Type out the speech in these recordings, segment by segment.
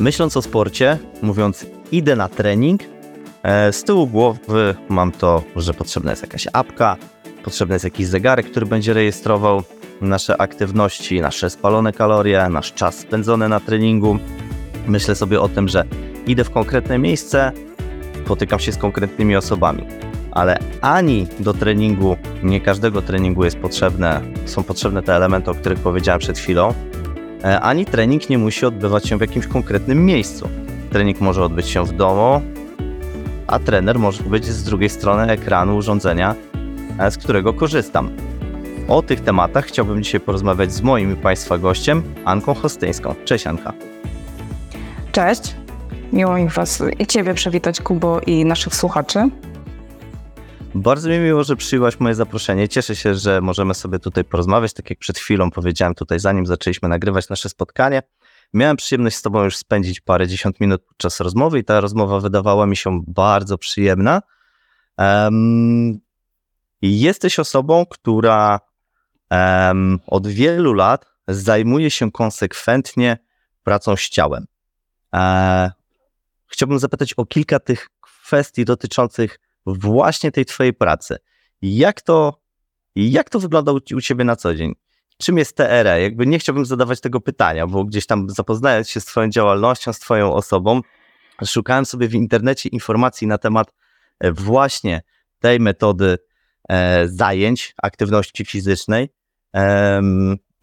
Myśląc o sporcie, mówiąc idę na trening, e, z tyłu głowy mam to, że potrzebna jest jakaś apka, potrzebny jest jakiś zegarek, który będzie rejestrował nasze aktywności, nasze spalone kalorie, nasz czas spędzony na treningu. Myślę sobie o tym, że idę w konkretne miejsce, spotykam się z konkretnymi osobami, ale ani do treningu, nie każdego treningu jest potrzebne, są potrzebne te elementy, o których powiedziałem przed chwilą, ani trening nie musi odbywać się w jakimś konkretnym miejscu. Trening może odbyć się w domu, a trener może być z drugiej strony ekranu urządzenia, e, z którego korzystam. O tych tematach chciałbym dzisiaj porozmawiać z moim i Państwa gościem, Anką Hostyńską. Cześć Anka. Cześć. Miło mi Was i Ciebie przywitać, Kubo, i naszych słuchaczy. Bardzo mi miło, że przyjęłaś moje zaproszenie. Cieszę się, że możemy sobie tutaj porozmawiać. Tak jak przed chwilą powiedziałem tutaj, zanim zaczęliśmy nagrywać nasze spotkanie, miałem przyjemność z Tobą już spędzić parę dziesiąt minut podczas rozmowy i ta rozmowa wydawała mi się bardzo przyjemna. Um, jesteś osobą, która um, od wielu lat zajmuje się konsekwentnie pracą z ciałem. E, chciałbym zapytać o kilka tych kwestii dotyczących właśnie tej twojej pracy. Jak to, jak to wygląda u, u ciebie na co dzień? Czym jest TRE? Jakby nie chciałbym zadawać tego pytania, bo gdzieś tam zapoznając się z twoją działalnością, z twoją osobą, szukałem sobie w internecie informacji na temat e, właśnie tej metody e, zajęć, aktywności fizycznej.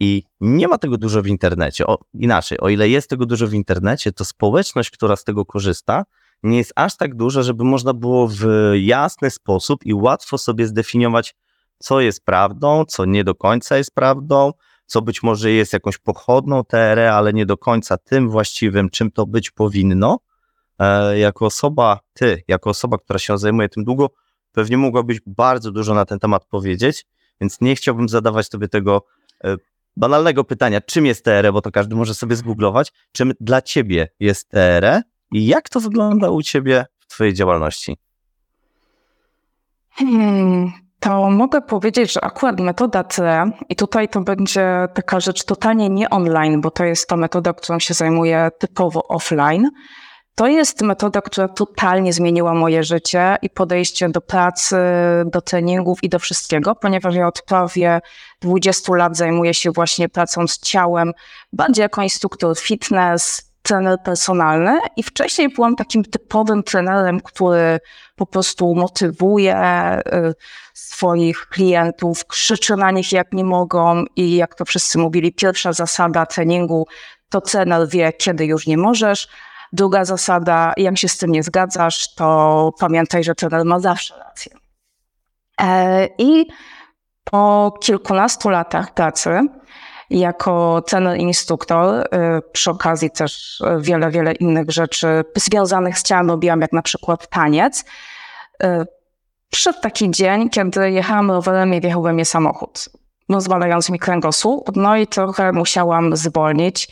I nie ma tego dużo w internecie. O, inaczej, o ile jest tego dużo w internecie, to społeczność, która z tego korzysta, nie jest aż tak duża, żeby można było w jasny sposób i łatwo sobie zdefiniować, co jest prawdą, co nie do końca jest prawdą, co być może jest jakąś pochodną TRE, ale nie do końca tym właściwym, czym to być powinno. E, jako osoba, ty, jako osoba, która się zajmuje tym długo, pewnie mogłabyś bardzo dużo na ten temat powiedzieć, więc nie chciałbym zadawać tobie tego e, banalnego pytania, czym jest TRE, bo to każdy może sobie zgooglować, czym dla ciebie jest TRE jak to wygląda u ciebie w twojej działalności? Hmm, to mogę powiedzieć, że akurat metoda TRE i tutaj to będzie taka rzecz totalnie nie online, bo to jest ta metoda, którą się zajmuję typowo offline. To jest metoda, która totalnie zmieniła moje życie i podejście do pracy, do treningów i do wszystkiego, ponieważ ja od prawie 20 lat zajmuję się właśnie pracą z ciałem, bardziej jako instruktor fitness, trener personalny i wcześniej byłam takim typowym trenerem, który po prostu motywuje y, swoich klientów, krzyczy na nich jak nie mogą i jak to wszyscy mówili, pierwsza zasada treningu to trener wie, kiedy już nie możesz, Druga zasada, jak się z tym nie zgadzasz, to pamiętaj, że trener ma zawsze rację. E, I po kilkunastu latach pracy jako trener instruktor, e, przy okazji też wiele, wiele innych rzeczy związanych z ciałem robiłam, jak na przykład taniec. E, przyszedł taki dzień, kiedy jechałam rowerem i wjechał we mnie samochód, rozwalając mi kręgosłup, no i trochę musiałam zwolnić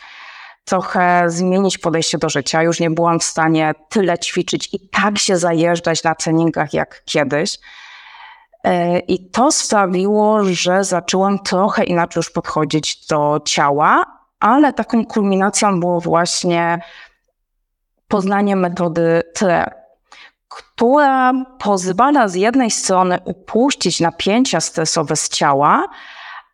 trochę zmienić podejście do życia. Już nie byłam w stanie tyle ćwiczyć i tak się zajeżdżać na treningach jak kiedyś. E, I to sprawiło, że zaczęłam trochę inaczej już podchodzić do ciała, ale taką kulminacją było właśnie poznanie metody TRE, która pozwala z jednej strony upuścić napięcia stresowe z ciała,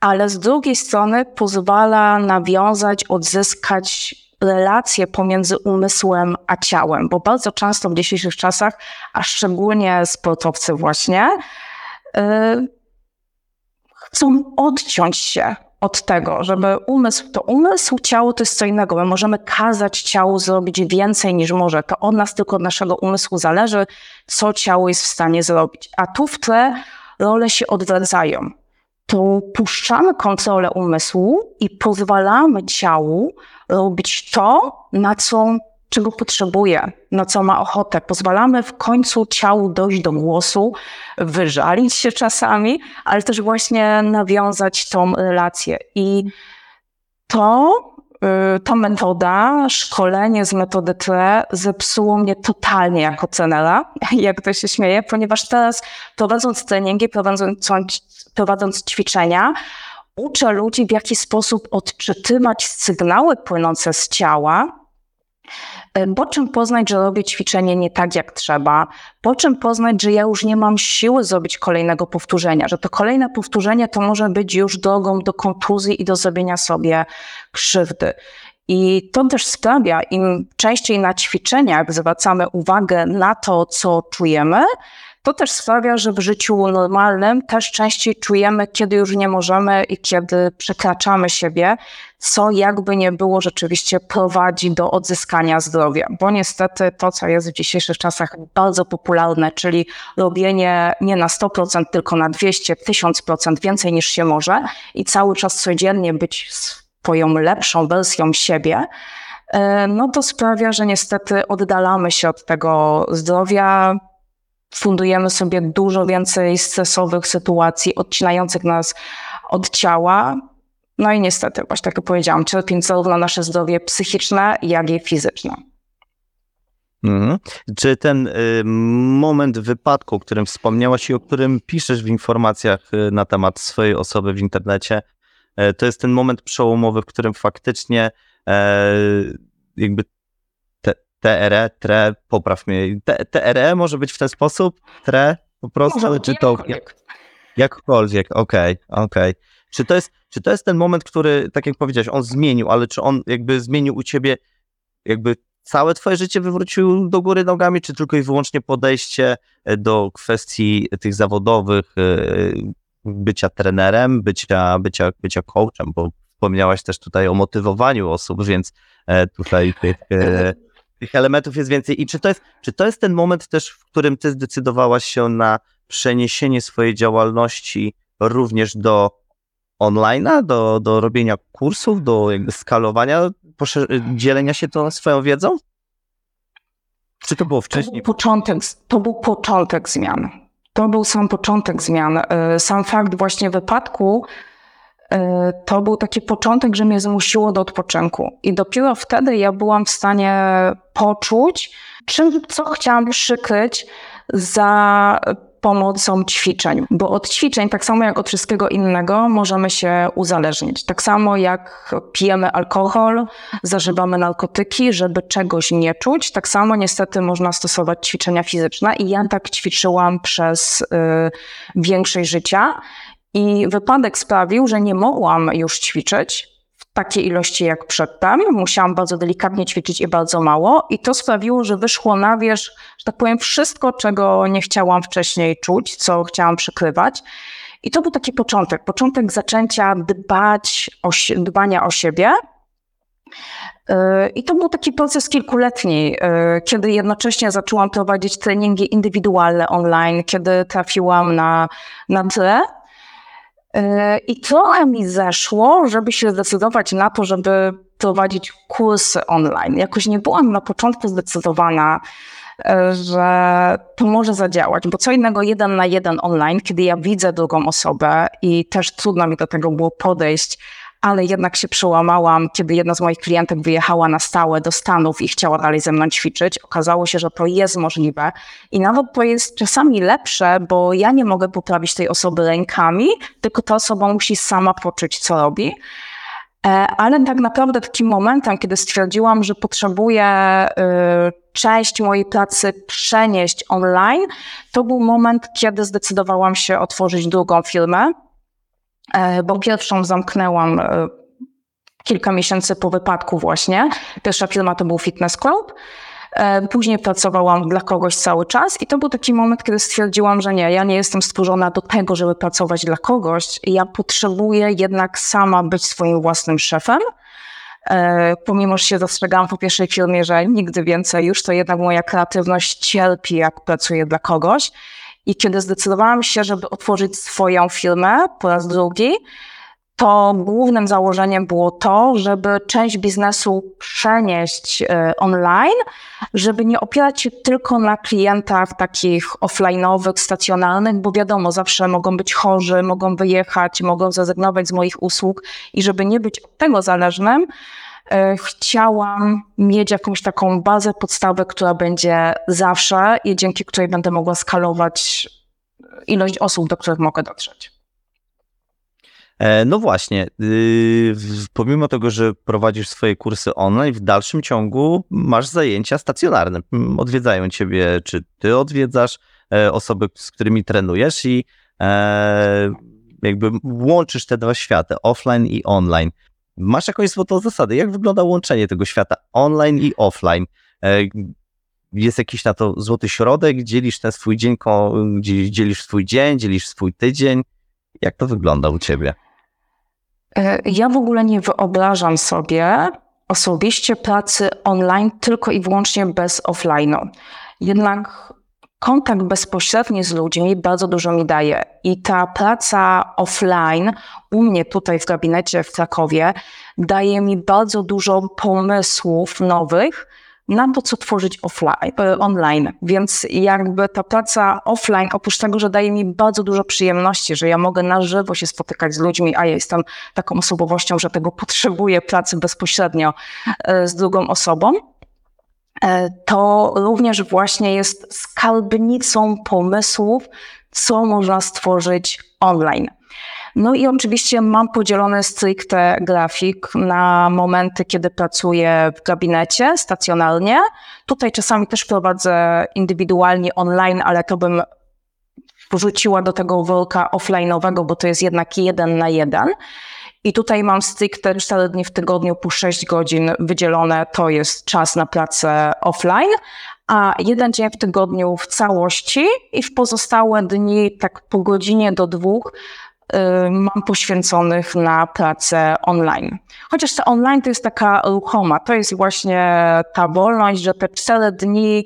ale z drugiej strony pozwala nawiązać, odzyskać relacje pomiędzy umysłem a ciałem, bo bardzo często w dzisiejszych czasach, a szczególnie sportowcy właśnie, chcą odciąć się od tego, żeby umysł, to umysł, ciało to jest co innego. My możemy kazać ciału zrobić więcej niż może. To od nas, tylko od naszego umysłu zależy, co ciało jest w stanie zrobić. A tu w tle role się odwracają to puszczamy kontrolę umysłu i pozwalamy ciału robić to, na co, czego potrzebuje, na co ma ochotę. Pozwalamy w końcu ciału dojść do głosu, wyżalić się czasami, ale też właśnie nawiązać tą relację. I to Y, ta metoda, szkolenie z metody TRE zepsuło mnie totalnie jako trenera, jak to się śmieje, ponieważ teraz prowadząc treningi, prowadząc, prowadząc ćwiczenia, uczę ludzi w jaki sposób odczytywać sygnały płynące z ciała po czym poznać, że robię ćwiczenie nie tak jak trzeba, po czym poznać, że ja już nie mam siły zrobić kolejnego powtórzenia, że to kolejne powtórzenie to może być już drogą do kontuzji i do zrobienia sobie krzywdy. I to też sprawia, im częściej na ćwiczeniach zwracamy uwagę na to, co czujemy, to też sprawia, że w życiu normalnym też częściej czujemy, kiedy już nie możemy i kiedy przekraczamy siebie, co jakby nie było rzeczywiście prowadzi do odzyskania zdrowia. Bo niestety to, co jest w dzisiejszych czasach bardzo popularne, czyli robienie nie na 100%, tylko na 200, 1000% więcej niż się może i cały czas codziennie być swoją lepszą wersją siebie, e, no to sprawia, że niestety oddalamy się od tego zdrowia, fundujemy sobie dużo więcej stresowych sytuacji, odcinających nas od ciała. No i niestety, właśnie tak jak powiedziałam, cierpiąc zarówno nasze zdrowie psychiczne, jak i fizyczne. Mhm. Czy ten y, moment wypadku, o którym wspomniałaś i o którym piszesz w informacjach y, na temat swojej osoby w internecie, y, to jest ten moment przełomowy, w którym faktycznie e, jakby TRE, TRE, popraw mnie. TRE może być w ten sposób? TRE po prostu, Może czy to jak, jakkolwiek, okej, okay, okej. Okay. Czy, to jest, czy to jest ten moment, który, tak jak powiedziałeś, on zmienił, ale czy on jakby zmienił u ciebie jakby całe twoje życie wywrócił do góry nogami, czy tylko i wyłącznie podejście e, do kwestii tych zawodowych, e, bycia trenerem, bycia, bycia, bycia coachem, bo wspomniałaś też tutaj o motywowaniu osób, więc e, tutaj tych tych elementów jest więcej. I czy to jest, czy to jest ten moment też, w którym ty zdecydowałaś się na przeniesienie swojej działalności również do online'a, do, do robienia kursów, do jakby skalowania, dzielenia się tą swoją wiedzą? Czy to było wcześniej? To był początek, to był początek zmian. To był sam początek zmian. E, sam fakt właśnie wypadku to był taki początek, że mnie zmusiło do odpoczynku. I dopiero wtedy ja byłam w stanie poczuć, czym, co chciałam przykryć za pomocą ćwiczeń. Bo od ćwiczeń, tak samo jak od wszystkiego innego, możemy się uzależnić. Tak samo jak pijemy alkohol, zażywamy narkotyki, żeby czegoś nie czuć, tak samo niestety można stosować ćwiczenia fizyczne. I ja tak ćwiczyłam przez y, większość życia. I wypadek sprawił, że nie mogłam już ćwiczyć w takiej ilości jak przedtem. Musiałam bardzo delikatnie ćwiczyć i bardzo mało. I to sprawiło, że wyszło na wierzch, że tak powiem, wszystko, czego nie chciałam wcześniej czuć, co chciałam przykrywać. I to był taki początek, początek zaczęcia dbać o, dbania o siebie. Y, I to był taki proces kilkuletni, y, kiedy jednocześnie zaczęłam prowadzić treningi indywidualne online, kiedy trafiłam na, na tle I trochę mi zeszło, żeby się zdecydować na to, żeby prowadzić kursy online. Jakoś nie byłam na początku zdecydowana, e, że to może zadziałać, bo co innego jeden na jeden online, kiedy ja widzę drugą osobę i też trudno mi do tego było podejść, ale jednak się przełamałam, kiedy jedna z moich klientek wyjechała na stałe do Stanów i chciała dalej ze mną ćwiczyć. Okazało się, że to jest możliwe i nawet to jest czasami lepsze, bo ja nie mogę poprawić tej osoby rękami, tylko ta osoba musi sama poczuć, co robi. E, ale tak naprawdę takim momentem, kiedy stwierdziłam, że potrzebuję y, część mojej pracy przenieść online, to był moment, kiedy zdecydowałam się otworzyć drugą firmę, bo pierwszą zamknęłam e, kilka miesięcy po wypadku właśnie. Pierwsza firma to był Fitness Club. E, później pracowałam dla kogoś cały czas i to był taki moment, kiedy stwierdziłam, że nie, ja nie jestem stworzona do tego, żeby pracować dla kogoś. Ja potrzebuję jednak sama być swoim własnym szefem. Pomimo, że się dostrzegałam po pierwszej firmie, że nigdy więcej już, to jednak moja kreatywność cierpi, jak pracuję dla kogoś. I kiedy zdecydowałam się, żeby otworzyć swoją firmę po raz drugi, to głównym założeniem było to, żeby część biznesu przenieść e, online, żeby nie opierać się tylko na klientach takich offline'owych, stacjonarnych, bo wiadomo, zawsze mogą być chorzy, mogą wyjechać, mogą zrezygnować z moich usług i żeby nie być od tego zależnym, chciałam mieć jakąś taką bazę, podstawę, która będzie zawsze i dzięki której będę mogła skalować ilość osób, do których mogę dotrzeć. E, No właśnie, w- pomimo tego, że prowadzisz swoje kursy online, w dalszym ciągu masz zajęcia stacjonarne. Mm, Odwiedzają ciebie, czy ty odwiedzasz e, osoby, z którymi trenujesz i e, jakby łączysz te dwa światy, offline i online. Masz jakąś złotą zasadę, jak wygląda łączenie tego świata online i offline? E, Jest jakiś na to złoty środek, dzielisz ten swój dzień, dzielisz swój dzień, dzielisz swój tydzień. Jak to wygląda u ciebie? E, Ja w ogóle nie wyobrażam sobie osobiście pracy online tylko i wyłącznie bez offline'u. Jednak kontakt bezpośredni z ludźmi bardzo dużo mi daje. I ta praca offline u mnie tutaj w gabinecie w Krakowie daje mi bardzo dużo pomysłów nowych na to, co tworzyć offline, e, online. Więc jakby ta praca offline, oprócz tego, że daje mi bardzo dużo przyjemności, że ja mogę na żywo się spotykać z ludźmi, a ja jestem taką osobowością, że tego potrzebuję pracy bezpośrednio e, z drugą osobą, to również właśnie jest skarbnicą pomysłów, co można stworzyć online. No i oczywiście mam podzielony stricte grafik na momenty, kiedy pracuję w gabinecie stacjonarnie. Tutaj czasami też prowadzę indywidualnie online, ale to bym wrzuciła do tego worka offline'owego, bo to jest jednak jeden na jeden. I tutaj mam stricte 4 dni w tygodniu po 6 godzin wydzielone, to jest czas na pracę offline, a jeden dzień w tygodniu w całości i w pozostałe dni, tak po godzinie do dwóch, y, mam poświęconych na pracę online. Chociaż ta online to jest taka ruchoma, to jest właśnie ta wolność, że te 4 dni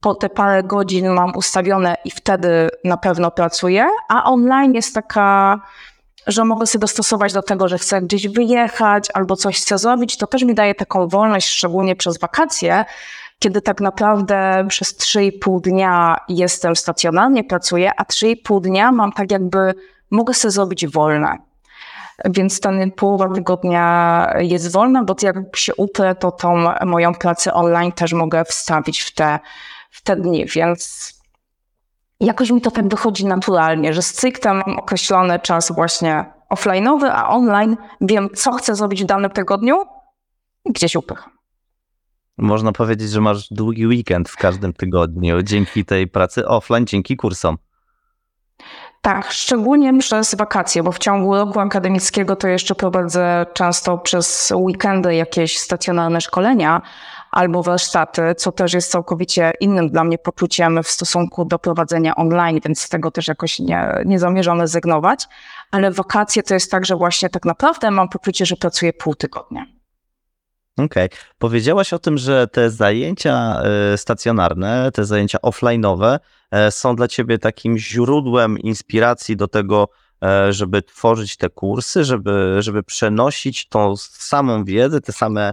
po te parę godzin mam ustawione i wtedy na pewno pracuję, a online jest taka, że mogę sobie dostosować do tego, że chcę gdzieś wyjechać albo coś chcę zrobić, to też mi daje taką wolność, szczególnie przez wakacje, kiedy tak naprawdę przez 3,5 dnia jestem stacjonarnie, pracuję, a 3,5 dnia mam tak jakby, mogę sobie zrobić wolne. Więc ten połowa tygodnia jest wolna, bo jak się uprę, to tą moją pracę online też mogę wstawić w te, w te dni, więc jakoś mi to tak wychodzi naturalnie, że stricte mam określony czas właśnie offline'owy, a online wiem, co chcę zrobić w danym tygodniu i gdzieś upycham. Można powiedzieć, że masz długi weekend w każdym tygodniu dzięki tej pracy offline, dzięki kursom. Tak, szczególnie przez wakacje, bo w ciągu roku akademickiego to jeszcze prowadzę często przez weekendy jakieś stacjonarne szkolenia albo warsztaty, co też jest całkowicie innym dla mnie poczuciem w stosunku do prowadzenia online, więc z tego też jakoś nie, nie zamierzam rezygnować. Ale wakacje to jest tak, że właśnie tak naprawdę mam poczucie, że pracuję pół tygodnia. Okej. Powiedziałaś o tym, że te zajęcia e, stacjonarne, te zajęcia offline'owe e, są dla ciebie takim źródłem inspiracji do tego, e, żeby tworzyć te kursy, żeby, żeby przenosić tą samą wiedzę, te same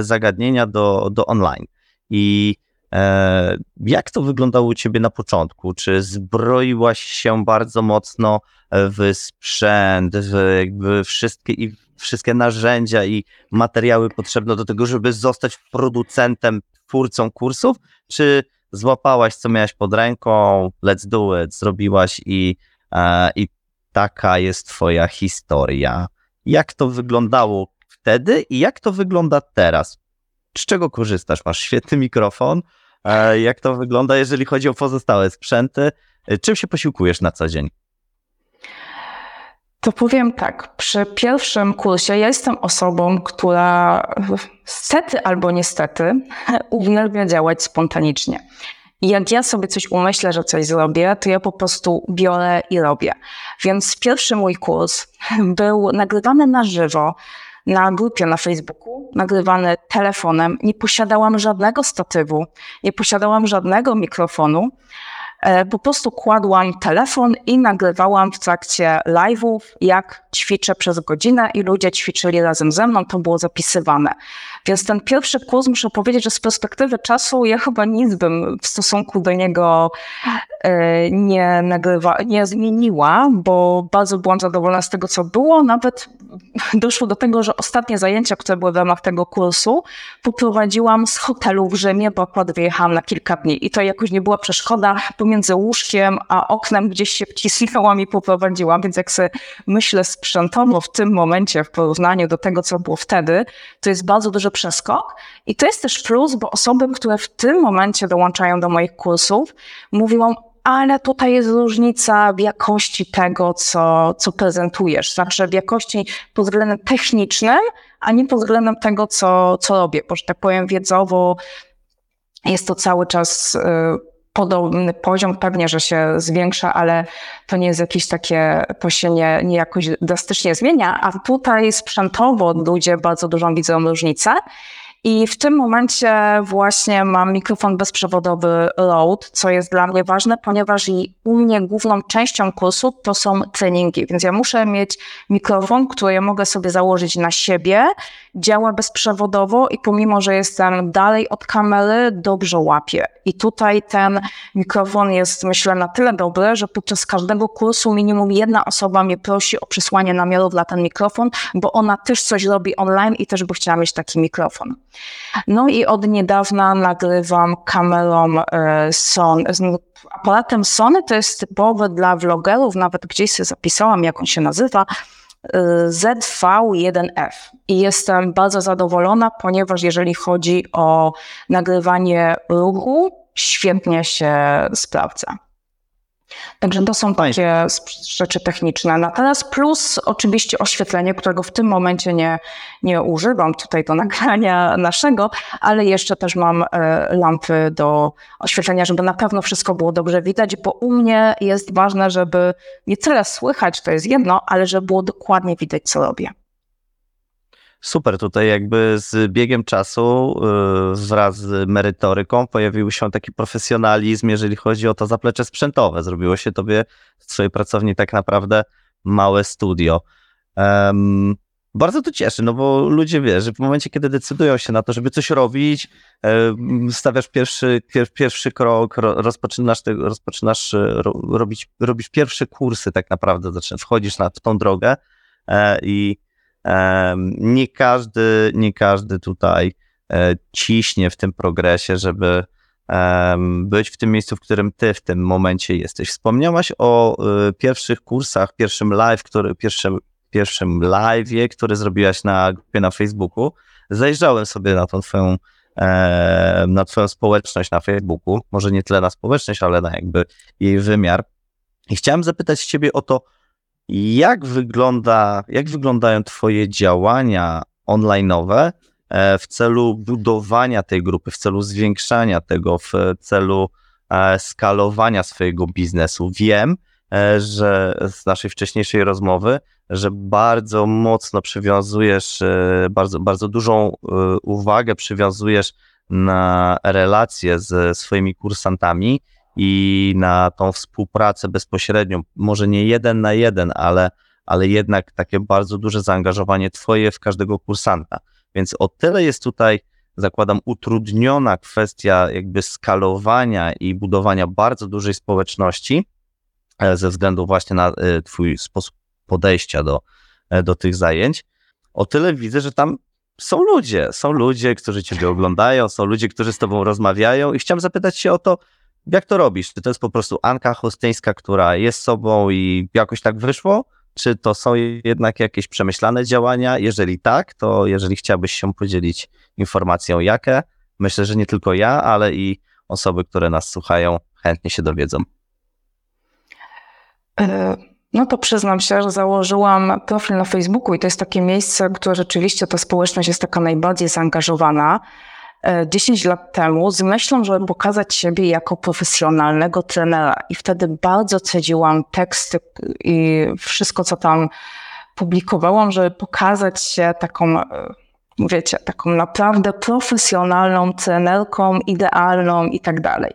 zagadnienia do, do online. I e, jak to wyglądało u ciebie na początku? Czy zbroiłaś się bardzo mocno w sprzęt, w wszystkie i wszystkie narzędzia i materiały potrzebne do tego, żeby zostać producentem, twórcą kursów, czy złapałaś, co miałaś pod ręką, let's do it, zrobiłaś i, e, i taka jest twoja historia. Jak to wyglądało wtedy i jak to wygląda teraz? Z czego korzystasz? Masz świetny mikrofon. E, jak to wygląda, jeżeli chodzi o pozostałe sprzęty? E, Czym się posiłkujesz na co dzień? To powiem tak, przy pierwszym kursie ja jestem osobą, która stety albo niestety uwielbia działać spontanicznie. I jak ja sobie coś umyślę, że coś zrobię, to ja po prostu biorę i robię. Więc pierwszy mój kurs był nagrywany na żywo na grupie na Facebooku, nagrywany telefonem. Nie posiadałam żadnego statywu, nie posiadałam żadnego mikrofonu. E, Po prostu kładłam telefon i nagrywałam w trakcie live'ów, jak ćwiczę przez godzinę i ludzie ćwiczyli razem ze mną, to było zapisywane. Więc ten pierwszy kurs, muszę powiedzieć, że z perspektywy czasu ja chyba nic bym w stosunku do niego e, nie nagrywa, nie zmieniła, bo bardzo byłam zadowolona z tego, co było. Nawet doszło do tego, że ostatnie zajęcia, które były w ramach tego kursu, poprowadziłam z hotelu w Rzymie, bo akurat wyjechałam na kilka dni i to jakoś nie była przeszkoda pomiędzy łóżkiem a oknem, gdzieś się wcisnęłam i poprowadziłam, więc jak sobie myślę sprzętowo w tym momencie w porównaniu do tego, co było wtedy, to jest bardzo duży przeskok i to jest też plus, bo osoby, które w tym momencie dołączają do moich kursów, mówią, ale tutaj jest różnica w jakości tego, co, co prezentujesz. Znaczy w jakości pod względem technicznym, a nie pod względem tego, co, co robię, bo że tak powiem wiedzowo jest to cały czas y, podobny poziom, pewnie, że się zwiększa, ale to nie jest jakieś takie, to się nie, nie jakoś drastycznie zmienia, a tutaj sprzętowo ludzie bardzo dużą widzą różnicę. I w tym momencie właśnie mam mikrofon bezprzewodowy Rode, co jest dla mnie ważne, ponieważ i u mnie główną częścią kursu to są treningi, więc ja muszę mieć mikrofon, który mogę sobie założyć na siebie, działa bezprzewodowo i pomimo, że jestem dalej od kamery, dobrze łapię. I tutaj ten mikrofon jest myślę na tyle dobry, że podczas każdego kursu minimum jedna osoba mnie prosi o przysłanie namiarów na ten mikrofon, bo ona też coś robi online i też by chciała mieć taki mikrofon. No i od niedawna nagrywam kamerą e, Sony, aparatem Sony, to jest typowe dla vlogerów, nawet gdzieś sobie zapisałam, jak on się nazywa, e, ZV1F. I jestem bardzo zadowolona, ponieważ jeżeli chodzi o nagrywanie ruchu, świetnie się sprawdza. Także to są takie rzeczy techniczne. Natomiast plus oczywiście oświetlenie, którego w tym momencie nie, nie używam tutaj do nagrania naszego, ale jeszcze też mam e, lampy do oświetlenia, żeby na pewno wszystko było dobrze widać, bo u mnie jest ważne, żeby nie tyle słychać, to jest jedno, ale żeby było dokładnie widać, co robię. Super, tutaj jakby z biegiem czasu yy, wraz z merytoryką pojawił się taki profesjonalizm, jeżeli chodzi o to zaplecze sprzętowe. Zrobiło się tobie w swojej pracowni tak naprawdę małe studio. Um, bardzo to cieszy, no bo ludzie wiesz, że w momencie, kiedy decydują się na to, żeby coś robić, stawiasz pierwszy, pier, pierwszy krok, rozpoczynasz, te, rozpoczynasz robić, robisz pierwsze kursy tak naprawdę, zaczynasz, wchodzisz na tą drogę e, i nie każdy, nie każdy tutaj e, ciśnie w tym progresie, żeby być w tym miejscu, w którym ty w tym momencie jesteś. Wspomniałaś o e, pierwszych kursach, pierwszym live, który, pierwszym, pierwszym live'ie, który zrobiłaś na grupie na Facebooku. Zajrzałem sobie na tą twoją na twoją społeczność na Facebooku, może nie tyle na społeczność, ale na jakby jej wymiar. I chciałem zapytać ciebie o to, jak, wygląda, jak wyglądają Twoje działania online'owe e, w celu budowania tej grupy, w celu zwiększania tego, w celu e, skalowania swojego biznesu? Wiem, e, że z naszej wcześniejszej rozmowy, że bardzo mocno przywiązujesz, bardzo, bardzo dużą uwagę przywiązujesz na relacje z swoimi kursantami i na tą współpracę bezpośrednią, może nie jeden na jeden, ale, ale jednak takie bardzo duże zaangażowanie Twoje w każdego kursanta. Więc o tyle jest tutaj, zakładam, utrudniona kwestia jakby skalowania i budowania bardzo dużej społeczności e, ze względu właśnie na e, Twój sposób podejścia do, e, do tych zajęć. O tyle widzę, że tam są ludzie, są ludzie, którzy Ciebie oglądają, są ludzie, którzy z Tobą rozmawiają i chciałem zapytać się o to, jak to robisz? Czy to jest po prostu Anka Hostyńska, która jest sobą i jakoś tak wyszło? Czy to są jednak jakieś przemyślane działania? Jeżeli tak, to jeżeli chciałbyś się podzielić informacją, jakie, myślę, że nie tylko ja, ale i osoby, które nas słuchają, chętnie się dowiedzą. E, no to przyznam się, że założyłam profil na Facebooku i to jest takie miejsce, które rzeczywiście ta społeczność jest taka najbardziej zaangażowana. 10 e, lat temu z myślą, żeby pokazać siebie jako profesjonalnego trenera i wtedy bardzo cedziłam teksty i wszystko, co tam publikowałam, żeby pokazać się taką, e, wiecie, taką naprawdę profesjonalną trenerką, idealną i tak dalej.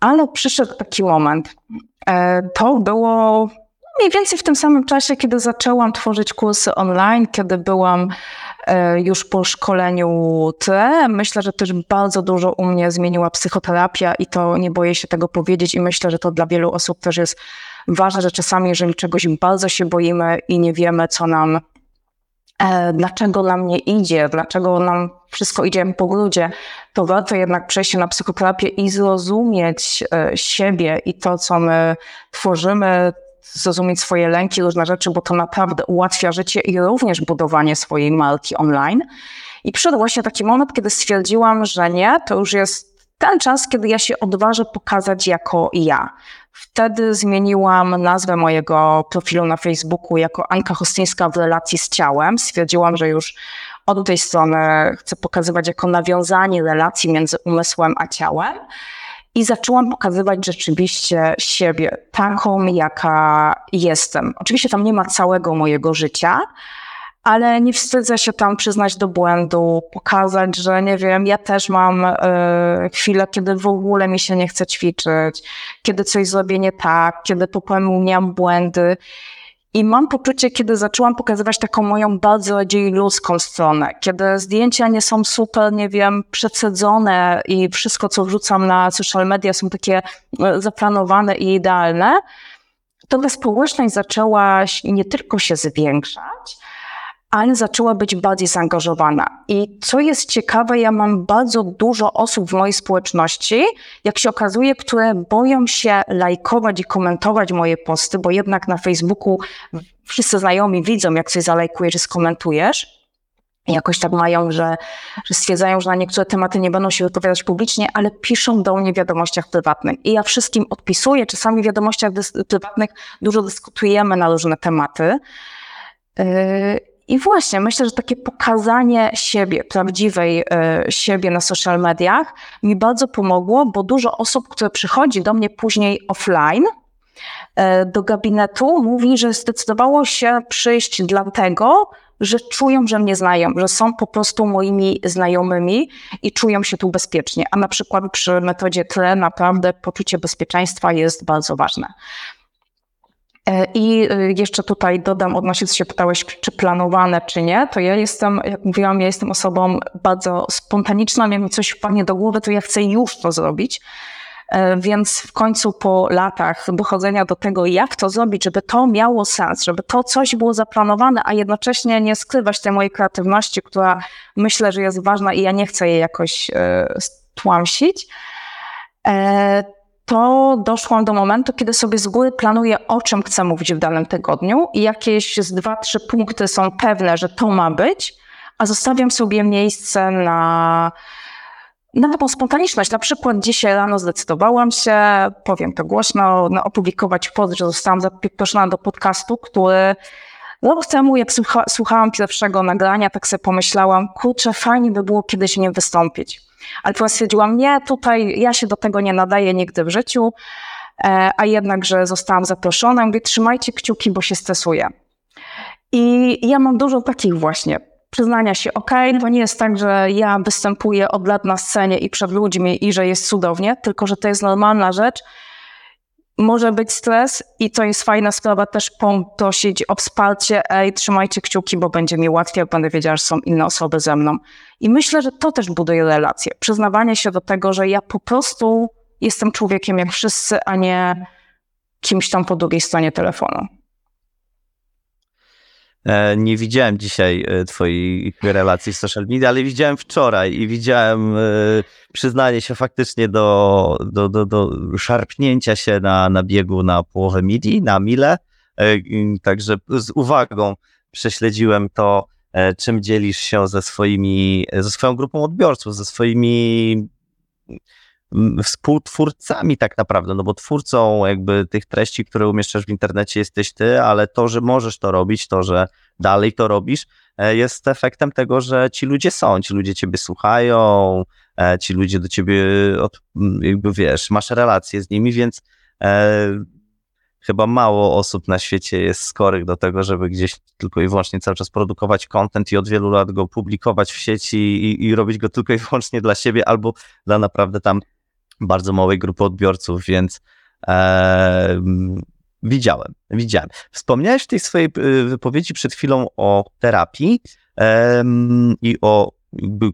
Ale przyszedł taki moment. E, to było mniej więcej w tym samym czasie, kiedy zaczęłam tworzyć kursy online, kiedy byłam już po szkoleniu tle. Myślę, że też bardzo dużo u mnie zmieniła psychoterapia i to nie boję się tego powiedzieć i myślę, że to dla wielu osób też jest ważne, że czasami, jeżeli czegoś bardzo się boimy i nie wiemy, co nam e, dlaczego nam nie idzie, dlaczego nam wszystko idzie po grudzie, to warto jednak przejść na psychoterapię i zrozumieć e, siebie i to, co my tworzymy, zrozumieć swoje lęki, różne rzeczy, bo to naprawdę ułatwia życie i również budowanie swojej marki online. I przyszedł właśnie taki moment, kiedy stwierdziłam, że nie, to już jest ten czas, kiedy ja się odważę pokazać jako ja. Wtedy zmieniłam nazwę mojego profilu na Facebooku jako Anka Hostyńska w relacji z ciałem. Stwierdziłam, że już od tej strony chcę pokazywać jako nawiązanie relacji między umysłem a ciałem. I zaczęłam pokazywać rzeczywiście siebie taką, jaka jestem. Oczywiście tam nie ma całego mojego życia, ale nie wstydzę się tam przyznać do błędu, pokazać, że nie wiem, ja też mam y, chwilę, kiedy w ogóle mi się nie chce ćwiczyć, kiedy coś zrobię nie tak, kiedy popełniam błędy. I mam poczucie, kiedy zaczęłam pokazywać taką moją bardzo bardziej ludzką stronę, kiedy zdjęcia nie są super, nie wiem, przecedzone i wszystko, co wrzucam na social media są takie e, zaplanowane i idealne, to ta społeczność zaczęła nie tylko się zwiększać, ale zaczęła być bardziej zaangażowana. I co jest ciekawe, ja mam bardzo dużo osób w mojej społeczności, jak się okazuje, które boją się lajkować i komentować moje posty, bo jednak na Facebooku wszyscy znajomi widzą, jak coś zalajkujesz czy skomentujesz. I jakoś tak mają, że, że stwierdzają, że na niektóre tematy nie będą się wypowiadać publicznie, ale piszą do mnie w wiadomościach prywatnych. I ja wszystkim odpisuję, czasami w wiadomościach prywatnych dużo dyskutujemy na różne tematy. Yy, i właśnie myślę, że takie pokazanie siebie, prawdziwej e, siebie na social mediach mi bardzo pomogło, bo dużo osób, które przychodzi do mnie później offline, e, do gabinetu, mówi, że zdecydowało się przyjść dlatego, że czują, że mnie znają, że są po prostu moimi znajomymi i czują się tu bezpiecznie. A na przykład przy metodzie TLE naprawdę poczucie bezpieczeństwa jest bardzo ważne. E, I e, jeszcze tutaj dodam, odnośnie się pytałeś, czy planowane, czy nie, to ja jestem, jak mówiłam, ja jestem osobą bardzo spontaniczną, jak mi coś wpadnie do głowy, to ja chcę już to zrobić. E, więc w końcu po latach dochodzenia do tego, jak to zrobić, żeby to miało sens, żeby to coś było zaplanowane, a jednocześnie nie skrywać tej mojej kreatywności, która myślę, że jest ważna i ja nie chcę jej jakoś tłamsić, to doszłam do momentu, kiedy sobie z góry planuję, o czym chcę mówić w danym tygodniu i jakieś z dwa, trzy punkty są pewne, że to ma być, a zostawiam sobie miejsce na, na taką spontaniczność. Na przykład dzisiaj rano zdecydowałam się, powiem to głośno, na opublikować post, że zostałam zaproszona do podcastu, który rok temu, jak słucha, słuchałam pierwszego nagrania, tak sobie pomyślałam, kurczę, fajnie by było kiedyś w nim wystąpić. Ale potem stwierdziłam, nie, tutaj ja się do tego nie nadaję nigdy w życiu, e, a jednakże zostałam zaproszona. Mówię, trzymajcie kciuki, bo się stresuję. I ja mam dużo takich właśnie przyznania się, ok, to nie jest tak, że ja występuję od lat na scenie i przed ludźmi i że jest cudownie, tylko że to jest normalna rzecz może być stres i to jest fajna sprawa też poprosić o wsparcie, ej, trzymajcie kciuki, bo będzie mi łatwiej, jak będę wiedziała, że są inne osoby ze mną. I myślę, że to też buduje relacje. Przyznawanie się do tego, że ja po prostu jestem człowiekiem jak wszyscy, a nie kimś tam po drugiej stronie telefonu. E, nie widziałem dzisiaj e, Twoich relacji z social media, ale widziałem wczoraj i widziałem e, przyznanie się faktycznie do, do, do, do szarpnięcia się na, na biegu na połowę midi, na mile. Także z uwagą prześledziłem to, czym dzielisz się ze swoimi, ze swoją grupą odbiorców, ze swoimi współtwórcami tak naprawdę, no bo twórcą jakby tych treści, które umieszczasz w internecie jesteś ty, ale to, że możesz to robić, to, że dalej to robisz, e, jest efektem tego, że ci ludzie są, ci ludzie ciebie słuchają, e, ci ludzie do ciebie, od, jakby wiesz, masz relacje z nimi, więc e, chyba mało osób na świecie jest skorych do tego, żeby gdzieś tylko i wyłącznie cały czas produkować content i od wielu lat go publikować w sieci i, i robić go tylko i wyłącznie dla siebie albo dla naprawdę tam bardzo małej grupy odbiorców, więc e, widziałem, widziałem. Wspomniałeś w tej swojej y, wypowiedzi przed chwilą o terapii e, i o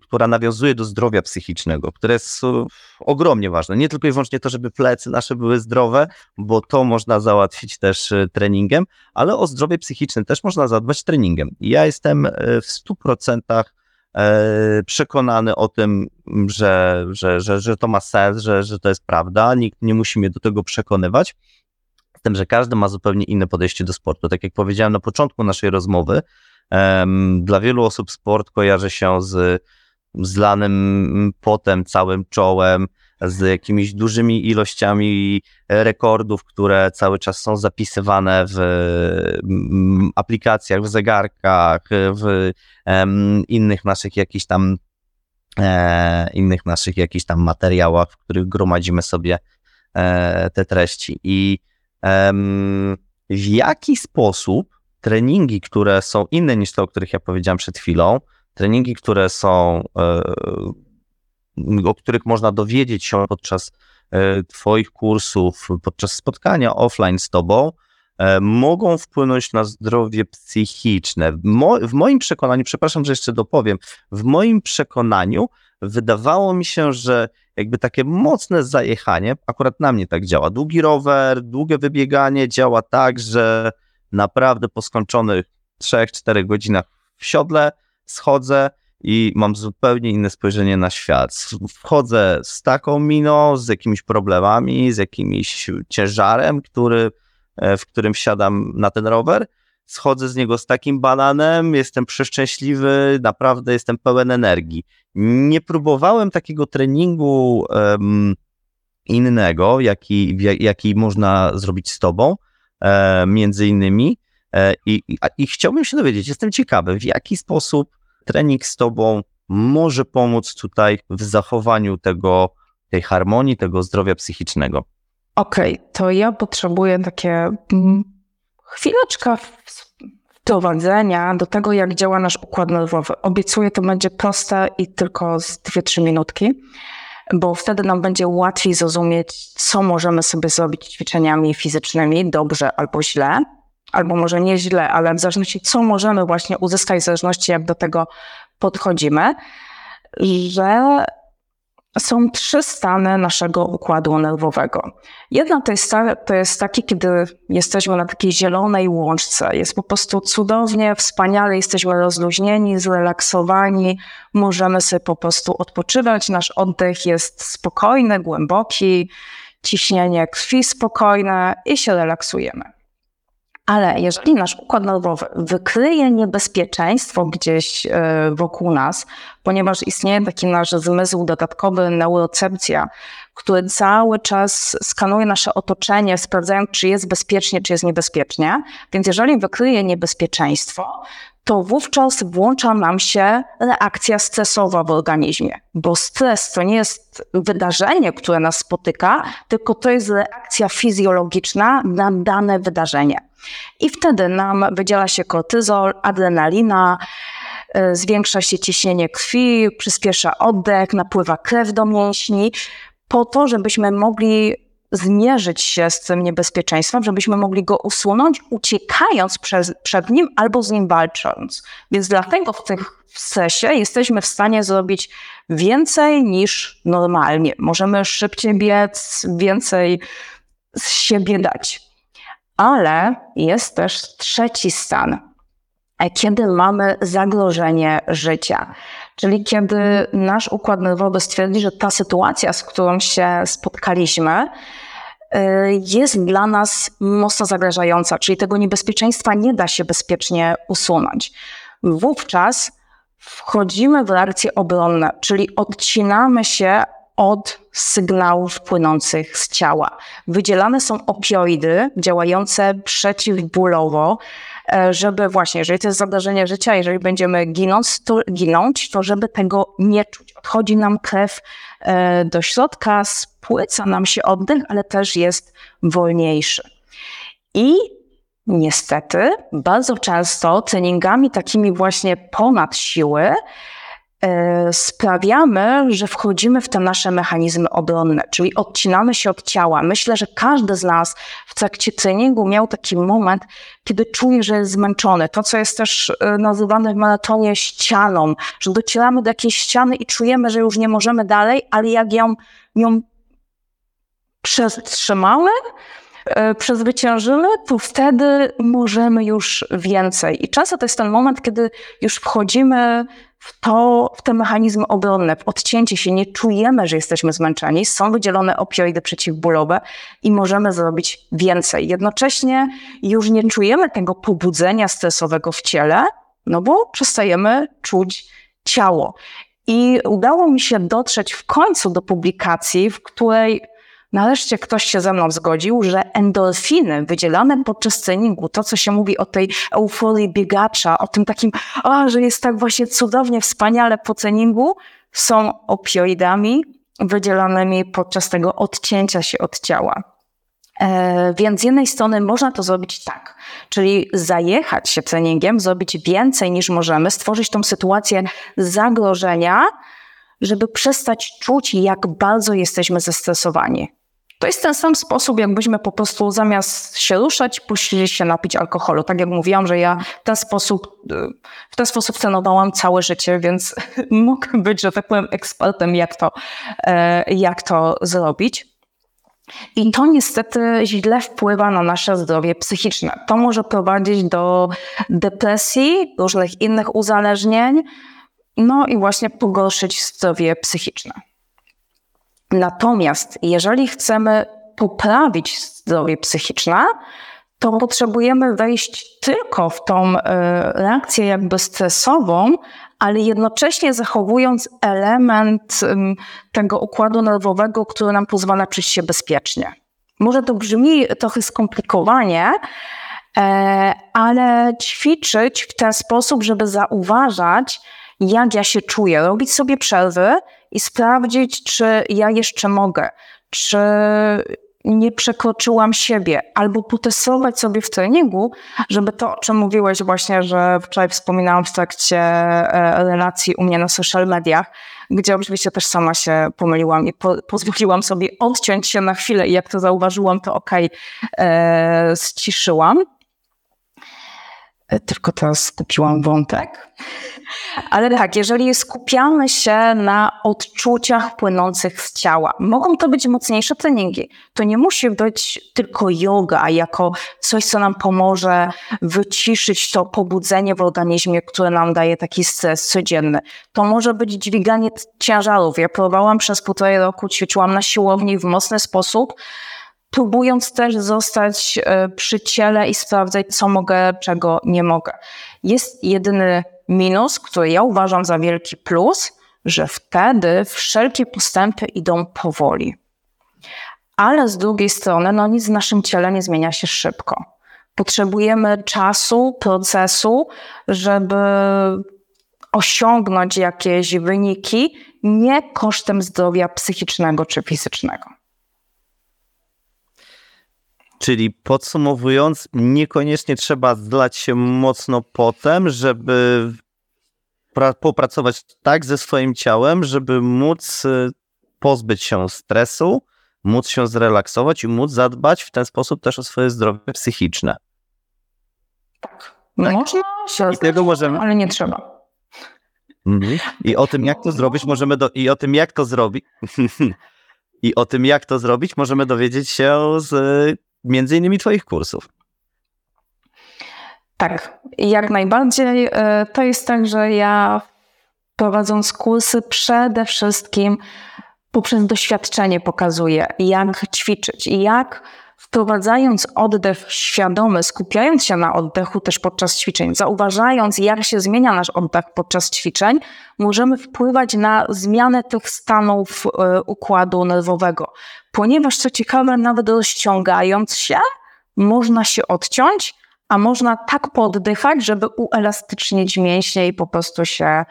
która nawiązuje do zdrowia psychicznego, które jest e, ogromnie ważne. Nie tylko i wyłącznie to, żeby plecy nasze były zdrowe, bo to można załatwić też e, treningiem, ale o zdrowie psychiczne też można zadbać treningiem. Ja jestem w 100% e, przekonany o tym, że, że, że, że to ma sens, że, że to jest prawda. Nikt nie musi mnie do tego przekonywać. Z tym, że każdy ma zupełnie inne podejście do sportu. Tak jak powiedziałem na początku naszej rozmowy, dla wielu osób sport kojarzy się z zlanym potem, całym czołem, z jakimiś dużymi ilościami rekordów, które cały czas są zapisywane w mm, aplikacjach, w zegarkach, w innych naszych jakichś tam e, innych naszych jakichś tam materiałach, w których gromadzimy sobie e, te treści. I w jaki sposób treningi, które są inne niż te, o których ja powiedziałem przed chwilą, treningi, które są, e, o których można dowiedzieć się podczas e, Twoich kursów, podczas spotkania offline z Tobą, e, mogą wpłynąć na zdrowie psychiczne. W, mo w moim przekonaniu, przepraszam, że jeszcze dopowiem, w moim przekonaniu wydawało mi się, że jakby takie mocne zajechanie, akurat na mnie tak działa, długi rower, długie wybieganie działa tak, że naprawdę po skończonych 3-4 godzinach w siodle schodzę i mam zupełnie inne spojrzenie na świat. Wchodzę z taką miną, z jakimiś problemami, z jakimś ciężarem, który, e, w którym wsiadam na ten rower. Schodzę z niego z takim bananem, jestem przeszczęśliwy, naprawdę jestem pełen energii. Nie próbowałem takiego treningu um, innego, jaki, jaki można zrobić z tobą, e, między innymi. E, i, i, I chciałbym się dowiedzieć, jestem ciekawy, w jaki sposób trening z tobą może pomóc tutaj w zachowaniu tego, tej harmonii, tego zdrowia psychicznego. Okej, okay, to ja potrzebuję takie mm, chwileczka wprowadzenia do tego, jak działa nasz układ nerwowy. Obiecuję, to będzie proste i tylko z 2-3 minutki, bo wtedy nam będzie łatwiej zrozumieć, co możemy sobie zrobić ćwiczeniami fizycznymi, dobrze albo źle, albo może nie źle, ale w zależności, co możemy właśnie uzyskać, w zależności jak do tego podchodzimy, że są trzy stany naszego układu nerwowego. Jedna to jest, to jest taki, kiedy jesteśmy na takiej zielonej łączce. Jest po prostu cudownie, wspaniale, jesteśmy rozluźnieni, zrelaksowani, możemy sobie po prostu odpoczywać. Nasz oddech jest spokojny, głęboki, ciśnienie krwi spokojne i się relaksujemy. Ale jeżeli nasz układ nerwowy wykryje niebezpieczeństwo gdzieś e, wokół nas, ponieważ istnieje taki nasz zmysł dodatkowy, neurocepcja, który cały czas skanuje nasze otoczenie, sprawdzając, czy jest bezpiecznie, czy jest niebezpiecznie. Więc jeżeli wykryje niebezpieczeństwo, to wówczas włącza nam się reakcja stresowa w organizmie, bo stres to nie jest wydarzenie, które nas spotyka, tylko to jest reakcja fizjologiczna na dane wydarzenie. I wtedy nam wydziela się kortyzol, adrenalina, e, zwiększa się ciśnienie krwi, przyspiesza oddech, napływa krew do mięśni, po to, żebyśmy mogli zmierzyć się z tym niebezpieczeństwem, żebyśmy mogli go usunąć, uciekając przez, przed nim albo z nim walcząc. Więc dlatego w tym stresie jesteśmy w stanie zrobić więcej niż normalnie. Możemy szybciej biec, więcej z siebie dać. Ale jest też trzeci stan, kiedy mamy zagrożenie życia. Czyli kiedy nasz układ nerwowy stwierdzi, że ta sytuacja, z którą się spotkaliśmy, y, jest dla nas mocno zagrażająca, czyli tego niebezpieczeństwa nie da się bezpiecznie usunąć. Wówczas wchodzimy w reakcje obronne, czyli odcinamy się od sygnałów płynących z ciała. Wydzielane są opioidy działające przeciwbólowo, e, żeby właśnie, jeżeli to jest zadarzenie życia, jeżeli będziemy ginąć, to, ginąć, to żeby tego nie czuć. Odchodzi nam krew e, do środka, spłyca nam się oddech, ale też jest wolniejszy. I niestety bardzo często treningami takimi właśnie ponad siły sprawiamy, że wchodzimy w te nasze mechanizmy obronne, czyli odcinamy się od ciała. Myślę, że każdy z nas w trakcie treningu miał taki moment, kiedy czuje, że jest zmęczony. To, co jest też e, nazywane w maratonie ścianą, że docieramy do jakiejś ściany i czujemy, że już nie możemy dalej, ale jak ją, ją przetrzymamy, e, przezwyciężymy, to wtedy możemy już więcej. I często to jest ten moment, kiedy już wchodzimy w, to, w te mechanizmy obronne, w odcięcie się, nie czujemy, że jesteśmy zmęczeni, są wydzielone opioidy przeciwbólowe i możemy zrobić więcej. Jednocześnie już nie czujemy tego pobudzenia stresowego w ciele, no bo przestajemy czuć ciało. I udało mi się dotrzeć w końcu do publikacji, w której nareszcie ktoś się ze mną zgodził, że endorfiny wydzielane podczas treningu, to co się mówi o tej euforii biegacza, o tym takim, a, że jest tak właśnie cudownie, wspaniale po treningu, są opioidami wydzielanymi podczas tego odcięcia się od ciała. E, więc z jednej strony można to zrobić tak, czyli zajechać się treningiem, zrobić więcej niż możemy, stworzyć tą sytuację zagrożenia, żeby przestać czuć, jak bardzo jesteśmy zestresowani. To jest ten sam sposób, jakbyśmy po prostu zamiast się ruszać, puścili się napić alkoholu. Tak jak mówiłam, że ja w ten sposób, w ten sposób cenowałam całe życie, więc mogę być, że tak powiem, ekspertem, jak to, e, jak to zrobić. I to niestety źle wpływa na nasze zdrowie psychiczne. To może prowadzić do depresji, różnych innych uzależnień, no i właśnie pogorszyć zdrowie psychiczne. Natomiast jeżeli chcemy poprawić zdrowie psychiczne, to potrzebujemy wejść tylko w tą e, reakcję jakby stresową, ale jednocześnie zachowując element tego układu nerwowego, który nam pozwala czuć się bezpiecznie. Może to brzmi trochę skomplikowanie, e, ale ćwiczyć w ten sposób, żeby zauważać, jak ja się czuję, robić sobie przerwy i sprawdzić, czy ja jeszcze mogę, czy nie przekroczyłam siebie, albo potestować sobie w treningu, żeby to, o czym mówiłeś właśnie, że wczoraj wspominałam w trakcie e, relacji u mnie na social mediach, gdzie oczywiście też sama się pomyliłam i po, pozwoliłam sobie odciąć się na chwilę i jak to zauważyłam, to okej, okay, e, ściszyłam. E, tylko teraz kupiłam wątek. Ale tak, jeżeli skupiamy się na odczuciach płynących z ciała, mogą to być mocniejsze treningi. To nie musi być tylko yoga jako coś, co nam pomoże wyciszyć to pobudzenie w organizmie, które nam daje taki stres codzienny. To może być dźwiganie ciężarów. Ja próbowałam przez półtorej roku, ćwiczyłam na siłowni w mocny sposób, próbując też zostać e, przy ciele i sprawdzać, co mogę, czego nie mogę. Jest jedyny minus, który ja uważam za wielki plus, że wtedy wszelkie postępy idą powoli. Ale z drugiej strony, no nic w naszym ciele nie zmienia się szybko. Potrzebujemy czasu, procesu, żeby osiągnąć jakieś wyniki nie kosztem zdrowia psychicznego czy fizycznego. Czyli podsumowując, niekoniecznie trzeba zlać się mocno potem, żeby popracować tak ze swoim ciałem, żeby móc y, pozbyć się stresu, móc się zrelaksować i móc zadbać w ten sposób też o swoje zdrowie psychiczne. Tak. tak. Można się I tego możemy... ale nie trzeba. Mhm. I o tym, jak to zrobić, możemy do... I o tym, jak to zrobić... I o tym, jak to zrobić, możemy dowiedzieć się z między innymi Twoich kursów. Tak, jak najbardziej. E, to jest tak, że ja prowadząc kursy przede wszystkim poprzez doświadczenie pokazuję, jak ćwiczyć jak wprowadzając oddech świadomy, skupiając się na oddechu też podczas ćwiczeń, zauważając, jak się zmienia nasz oddech podczas ćwiczeń, możemy wpływać na zmianę tych stanów e, układu nerwowego. Ponieważ, co ciekawe, nawet rozciągając się, można się odciąć, a można tak poddychać, żeby uelastycznić mięśnie i po prostu się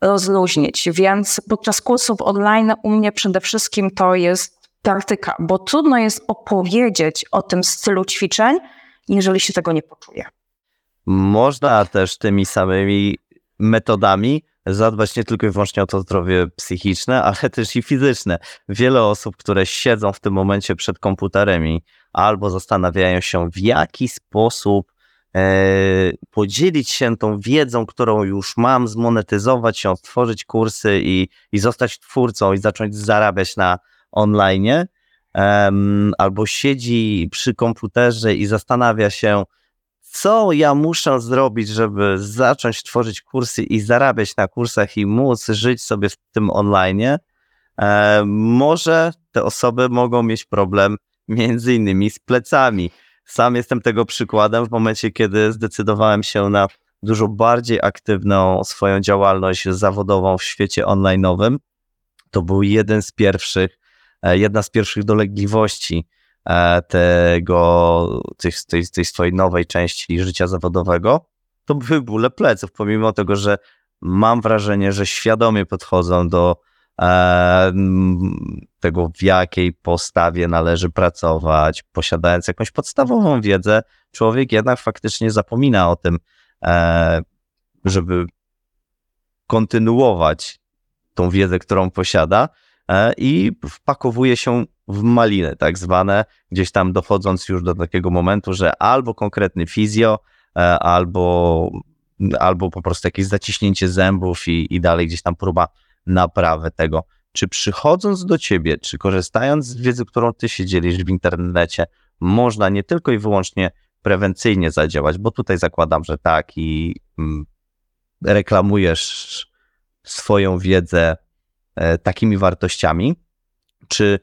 rozluźnić. Więc podczas kursów online u mnie przede wszystkim to jest praktyka, bo trudno jest opowiedzieć o tym stylu ćwiczeń, jeżeli się tego nie poczuje. Można też tymi samymi metodami zadbać nie tylko i wyłącznie o to zdrowie psychiczne, ale też i fizyczne. Wiele osób, które siedzą w tym momencie przed komputerem albo zastanawiają się, w jaki sposób e, podzielić się tą wiedzą, którą już mam, zmonetyzować ją, stworzyć kursy i, i zostać twórcą i zacząć zarabiać na online, em, albo siedzi przy komputerze i zastanawia się, co ja muszę zrobić, żeby zacząć tworzyć kursy i zarabiać na kursach i móc żyć sobie w tym online, może te osoby mogą mieć problem między innymi z plecami. Sam jestem tego przykładem w momencie, kiedy zdecydowałem się na dużo bardziej aktywną swoją działalność zawodową w świecie online'owym. To był jeden z pierwszych, jedna z pierwszych dolegliwości e, tego, tej, tej, tej swojej nowej części życia zawodowego. To były bóle pleców, pomimo tego, że mam wrażenie, że świadomie podchodzą do e, tego, w jakiej postawie należy pracować, posiadając jakąś podstawową wiedzę, człowiek jednak faktycznie zapomina o tym, e, żeby kontynuować tą wiedzę, którą posiada e, i wpakowuje się w maliny, tak zwane, gdzieś tam dochodząc już do takiego momentu, że albo konkretny fizjo, e, albo, albo po prostu jakieś zaciśnięcie zębów i, i dalej gdzieś tam próba naprawy tego. Czy przychodząc do ciebie, czy korzystając z wiedzy, którą ty się dzielisz w internecie, można nie tylko i wyłącznie prewencyjnie zadziałać, bo tutaj zakładam, że tak i mm, reklamujesz swoją wiedzę e, takimi wartościami, czy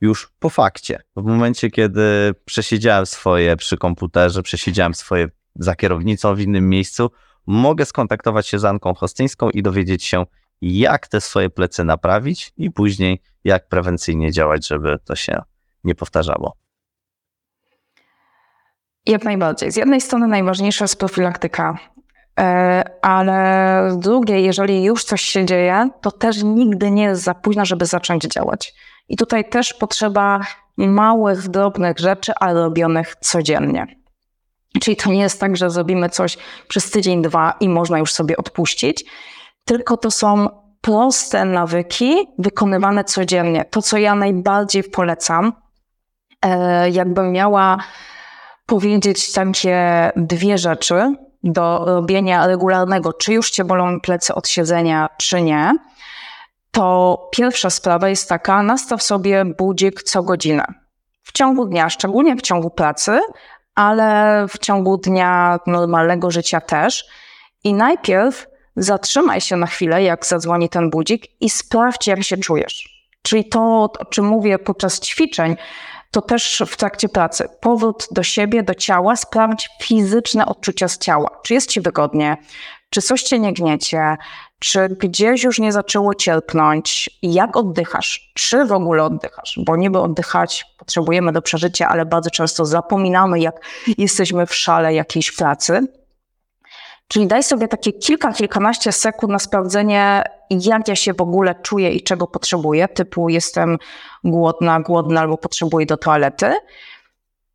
już po fakcie, w momencie, kiedy przesiedziałem swoje przy komputerze, przesiedziałem swoje za kierownicą w innym miejscu, mogę skontaktować się z Anką Hostyńską i dowiedzieć się, jak te swoje plecy naprawić i później jak prewencyjnie działać, żeby to się nie powtarzało. Jak najbardziej. Z jednej strony najważniejsza jest profilaktyka, e, ale z drugiej, jeżeli już coś się dzieje, to też nigdy nie jest za późno, żeby zacząć działać. I tutaj też potrzeba małych, drobnych rzeczy, ale robionych codziennie. Czyli to nie jest tak, że zrobimy coś przez tydzień, dwa i można już sobie odpuścić, tylko to są proste nawyki wykonywane codziennie. To, co ja najbardziej polecam, e, jakbym miała powiedzieć takie dwie rzeczy do robienia regularnego, czy już cię bolą plecy od siedzenia, czy nie, to pierwsza sprawa jest taka, nastaw sobie budzik co godzinę. W ciągu dnia, szczególnie w ciągu pracy, ale w ciągu dnia normalnego życia też. I najpierw zatrzymaj się na chwilę, jak zadzwoni ten budzik i sprawdź, jak się czujesz. Czyli to, o czym mówię podczas ćwiczeń, to też w trakcie pracy. Powrót do siebie, do ciała, sprawdź fizyczne odczucia z ciała. Czy jest ci wygodnie, czy coś cię nie gniecie, czy gdzieś już nie zaczęło cierpnąć, jak oddychasz, czy w ogóle oddychasz, bo niby oddychać potrzebujemy do przeżycia, ale bardzo często zapominamy, jak jesteśmy w szale jakiejś pracy. Czyli daj sobie takie kilka, kilkanaście sekund na sprawdzenie, jak ja się w ogóle czuję i czego potrzebuję, typu jestem głodna, głodna albo potrzebuję do toalety.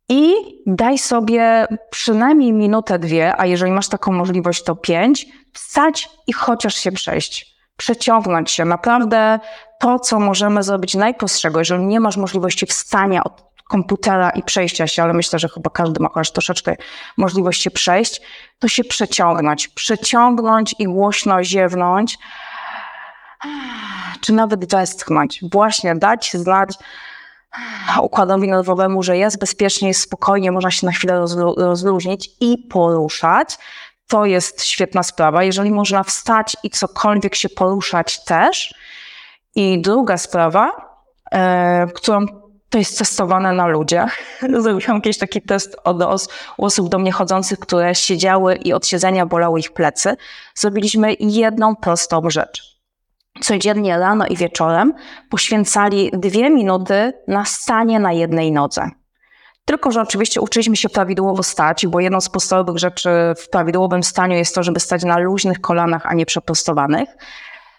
I daj sobie przynajmniej minutę, dwie, a jeżeli masz taką możliwość, to pięć, wstać i chociaż się przejść, przeciągnąć się. Naprawdę to, co możemy zrobić najprostszego, jeżeli nie masz możliwości wstania od komputera i przejścia się, ale myślę, że chyba każdy ma chociaż troszeczkę możliwości przejść, to się przeciągnąć. Przeciągnąć i głośno ziewnąć, czy nawet westchnąć. Właśnie dać znać układowi nerwowemu, że jest bezpiecznie, jest spokojnie, można się na chwilę rozlu rozluźnić i poruszać. To jest świetna sprawa. Jeżeli można wstać i cokolwiek się poruszać też. I druga sprawa, e, którą to jest testowane na ludziach. Zrobiłam jakiś taki test od os osób do mnie chodzących, które siedziały i od siedzenia bolały ich plecy. Zrobiliśmy jedną prostą rzecz. Codziennie rano i wieczorem poświęcali dwie minuty na stanie na jednej nodze. Tylko, że oczywiście uczyliśmy się prawidłowo stać, bo jedną z podstawowych rzeczy w prawidłowym staniu jest to, żeby stać na luźnych kolanach, a nie przeprostowanych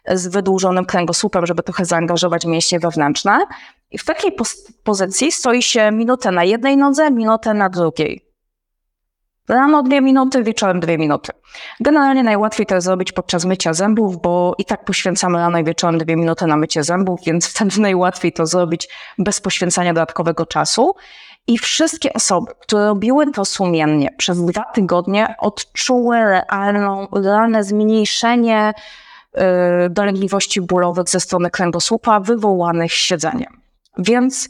z wydłużonym kręgosłupem, żeby trochę zaangażować mięśnie wewnętrzne. I w takiej pozycji stoi się minutę na jednej nodze, minutę na drugiej. Rano dwie minuty, wieczorem dwie minuty. Generalnie najłatwiej to zrobić podczas mycia zębów, bo i tak poświęcamy rano i wieczorem dwie minuty na mycie zębów, więc wtedy najłatwiej to zrobić bez poświęcania dodatkowego czasu. I wszystkie osoby, które robiły to sumiennie przez dwa tygodnie, odczuły realną, realne zmniejszenie dolegliwości bólowych ze strony kręgosłupa wywołanych siedzeniem. Więc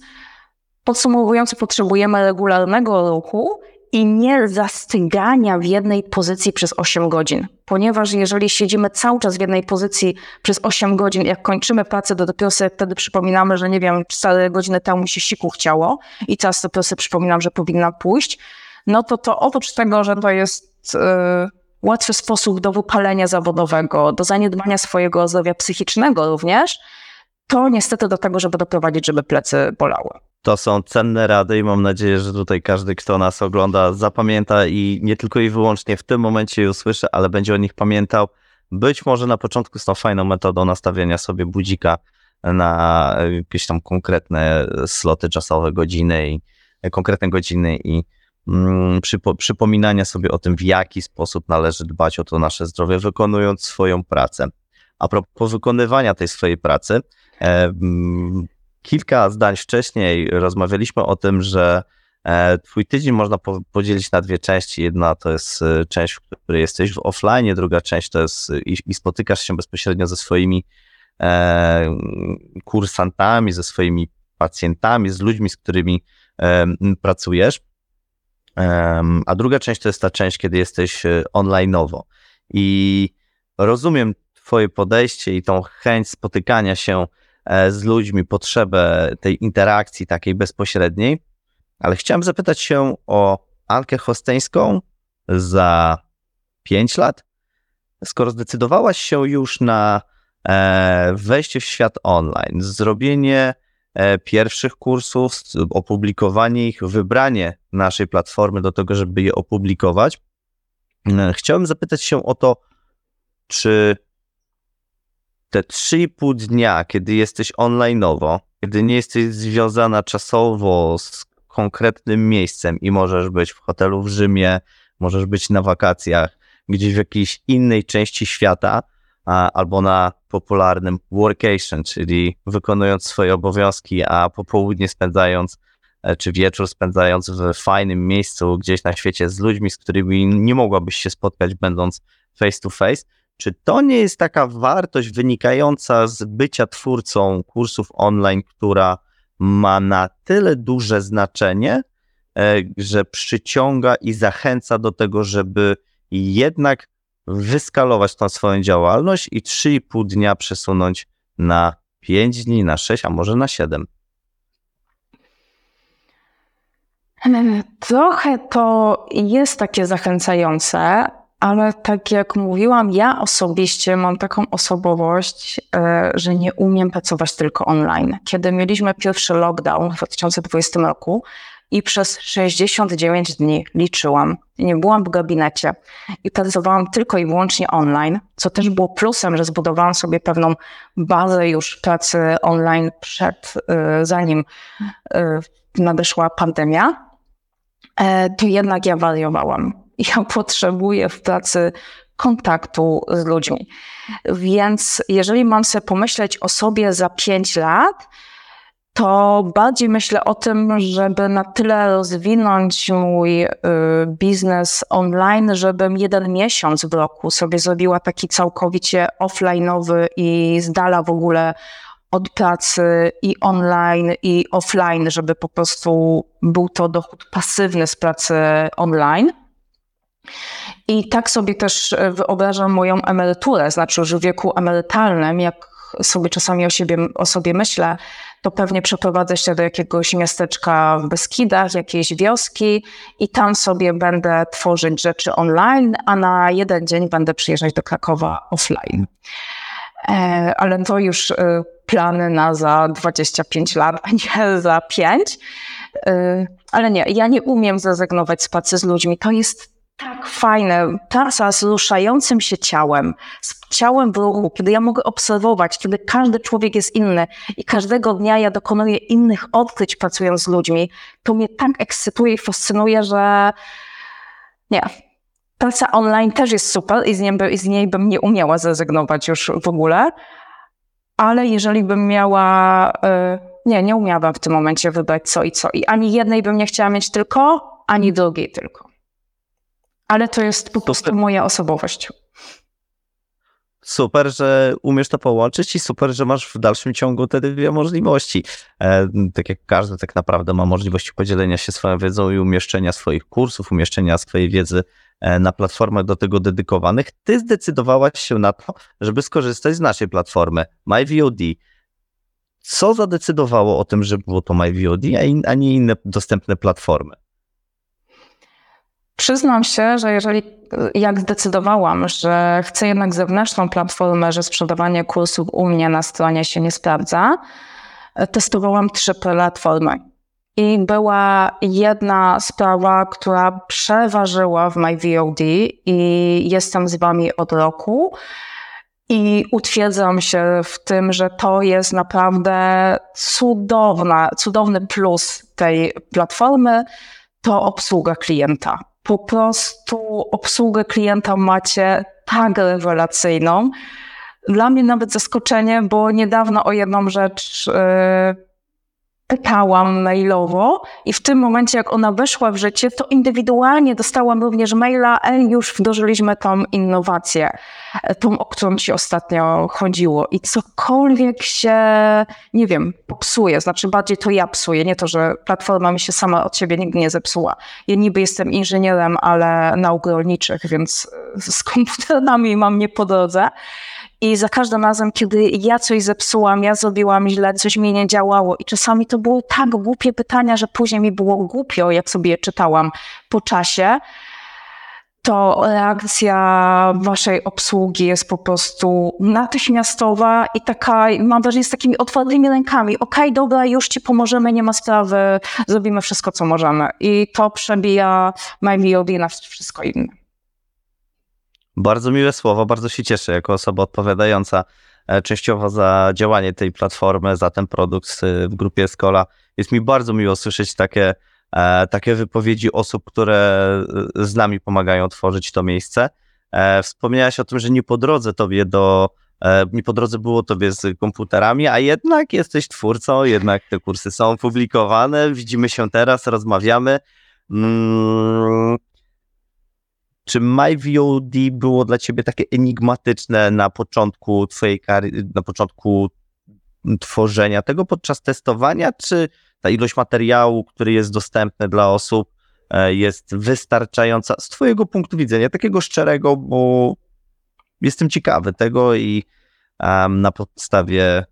podsumowując, potrzebujemy regularnego ruchu i nie zastygania w jednej pozycji przez 8 godzin. Ponieważ jeżeli siedzimy cały czas w jednej pozycji przez 8 godzin, jak kończymy pracę, to dopiero sobie wtedy przypominamy, że nie wiem, 4 godziny temu się siku chciało i teraz dopiero sobie przypominam, że powinna pójść, no to to oprócz tego, że to jest yy, łatwy sposób do wypalenia zawodowego, do zaniedbania swojego zdrowia psychicznego również, to niestety do tego, żeby doprowadzić, żeby plecy bolały. To są cenne rady i mam nadzieję, że tutaj każdy, kto nas ogląda, zapamięta i nie tylko i wyłącznie w tym momencie je usłyszy, ale będzie o nich pamiętał. Być może na początku z tą fajną metodą nastawienia sobie budzika na jakieś tam konkretne sloty czasowe, godziny i konkretne godziny i przypo, przypominania sobie o tym, w jaki sposób należy dbać o to nasze zdrowie, wykonując swoją pracę. A propos wykonywania tej swojej pracy, e, mm, kilka zdań wcześniej rozmawialiśmy o tym, że e, Twój tydzień można podzielić na dwie części. Jedna to jest e, część, w której jesteś w offline, druga część to jest i, i spotykasz się bezpośrednio ze swoimi e, kursantami, ze swoimi pacjentami, z ludźmi, z którymi e, pracujesz. E, a druga część to jest ta część, kiedy jesteś onlineowo. I rozumiem Twoje podejście i tą chęć spotykania się E, z ludźmi, potrzebę tej interakcji takiej bezpośredniej, ale chciałem zapytać się o Ankę Hosteńską za 5 lat. Skoro zdecydowałaś się już na e, wejście w świat online, zrobienie e, pierwszych kursów, opublikowanie ich, wybranie naszej platformy do tego, żeby je opublikować, chciałem zapytać się o to, czy te 3,5 dnia, kiedy jesteś onlineowo, kiedy nie jesteś związana czasowo z konkretnym miejscem i możesz być w hotelu w Rzymie, możesz być na wakacjach, gdzieś w jakiejś innej części świata, albo na popularnym workation, czyli wykonując swoje obowiązki, a popołudnie spędzając, e, czy wieczór spędzając w fajnym miejscu gdzieś na świecie z ludźmi, z którymi nie mogłabyś się spotkać, będąc face to face, czy to nie jest taka wartość wynikająca z bycia twórcą kursów online, która ma na tyle duże znaczenie, e, że przyciąga i zachęca do tego, żeby jednak wyskalować tą swoją działalność i 3,5 dnia przesunąć na 5 dni, na 6, a może na 7? Trochę to jest takie zachęcające, ale tak jak mówiłam, ja osobiście mam taką osobowość, e, że nie umiem pracować tylko online. Kiedy mieliśmy pierwszy lockdown w 2020 roku i przez 69 dni liczyłam, nie byłam w gabinecie. I pracowałam tylko i wyłącznie online, co też było plusem, że zbudowałam sobie pewną bazę już pracy online przed, e, zanim e, nadeszła pandemia, to jednak ja wariowałam. Ja potrzebuję w pracy kontaktu z ludźmi. Więc jeżeli mam sobie pomyśleć o sobie za pięć lat, to bardziej myślę o tym, żeby na tyle rozwinąć mój y, biznes online, żebym jeden miesiąc w roku sobie zrobiła taki całkowicie offline'owy i z dala w ogóle od pracy i online, i offline, żeby po prostu był to dochód pasywny z pracy online. I tak sobie też e, wyobrażam moją emeryturę, znaczy już w wieku emerytalnym, jak sobie czasami o, siebie, o sobie myślę, to pewnie przeprowadzę się do jakiegoś miasteczka w Beskidach, jakiejś wioski i tam sobie będę tworzyć rzeczy online, a na jeden dzień będę przyjeżdżać do Krakowa offline. E, ale to już e, plany na za 25 lat, a nie za 5. Ale nie, ja nie umiem zrezygnować z pracy z ludźmi. To jest tak fajne, praca z ruszającym się ciałem, z ciałem w ruchu, kiedy ja mogę obserwować, kiedy każdy człowiek jest inny i każdego dnia ja dokonuję innych odkryć pracując z ludźmi, to mnie tak ekscytuje i fascynuje, że Nie. Praca online też jest super i z niej, by, z niej bym nie umiała zrezygnować już w ogóle, ale jeżeli bym miała, y, nie, nie umiałabym w tym momencie wybrać co i co. I ani jednej bym nie chciała mieć tylko, ani drugiej tylko. Ale to jest po prostu moja osobowość. Super, że umiesz to połączyć i super, że masz w dalszym ciągu te dwie możliwości. E, tak jak każdy tak naprawdę ma możliwość podzielenia się swoją wiedzą i umieszczenia swoich kursów, umieszczenia swojej wiedzy e, na platformach do tego dedykowanych. Ty zdecydowałaś się na to, żeby skorzystać z naszej platformy MyVOD. Co zadecydowało o tym, że było to MyVOD, a, in, a nie inne dostępne platformy? Przyznam się, że jeżeli jak zdecydowałam, że chcę jednak zewnętrzną platformę, że sprzedawanie kursów u mnie na stronie się nie sprawdza, testowałam trzy platformy. I była jedna sprawa, która przeważyła w MyVOD i jestem z wami od roku. I utwierdzam się w tym, że to jest naprawdę cudowna, cudowny plus tej platformy, to obsługa klienta po prostu obsługę klienta macie tak rewelacyjną. Dla mnie nawet zaskoczenie, bo niedawno o jedną rzecz yy, pytałam mailowo i w tym momencie, jak ona weszła w życie, to indywidualnie dostałam również maila, ej, już wdrożyliśmy tą innowację, tą, o którą ci ostatnio chodziło. I cokolwiek się, nie wiem, popsuje, znaczy bardziej to ja psuję, nie to, że platforma mi się sama od siebie nigdy nie zepsuła. Ja niby jestem inżynierem, ale nauk rolniczych, więc z komputerami mam nie po drodze. I za każdym razem, kiedy ja coś zepsułam, ja zrobiłam źle, coś mi nie działało i czasami to były tak głupie pytania, że później mi było głupio, jak sobie je czytałam po czasie, to reakcja waszej obsługi jest po prostu natychmiastowa i taka, mam wrażenie, z takimi otwartymi rękami. Okej, okay, dobra, już ci pomożemy, nie ma sprawy, zrobimy wszystko, co możemy. I to przebija MyVOD na wszystko inne. Bardzo miłe słowo, bardzo się cieszę jako osoba odpowiadająca e, częściowo za działanie tej platformy, za ten produkt w grupie Skola. Jest mi bardzo miło słyszeć takie, e, takie wypowiedzi osób, które e, z nami pomagają tworzyć to miejsce. Wspomniałaś o tym, że nie po drodze tobie do, nie po drodze było tobie z komputerami, a jednak jesteś twórcą, jednak te kursy są publikowane, widzimy się teraz, rozmawiamy. Czy MyVOD było dla ciebie takie enigmatyczne na początku twojej kariery, na początku tworzenia tego podczas testowania, czy ta ilość materiału, który jest dostępny dla osób, e, jest wystarczająca z twojego punktu widzenia, takiego szczerego, bo jestem ciekawy tego i um, na podstawie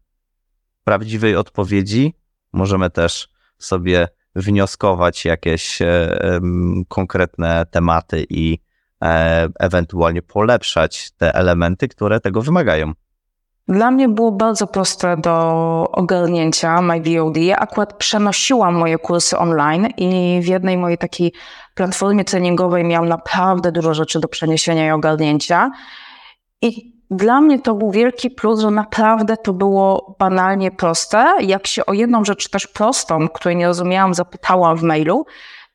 prawdziwej odpowiedzi możemy też sobie wnioskować jakieś um, konkretne tematy i ewentualnie polepszać te elementy, które tego wymagają. Dla mnie było bardzo proste do ogarnięcia MyVOD. Ja akurat przenosiłam moje kursy online i w jednej mojej takiej platformie treningowej miałam naprawdę dużo rzeczy do przeniesienia i ogarnięcia. I dla mnie to był wielki plus, że naprawdę to było banalnie proste. Jak się o jedną rzecz też prostą, której nie rozumiałam, zapytałam w mailu,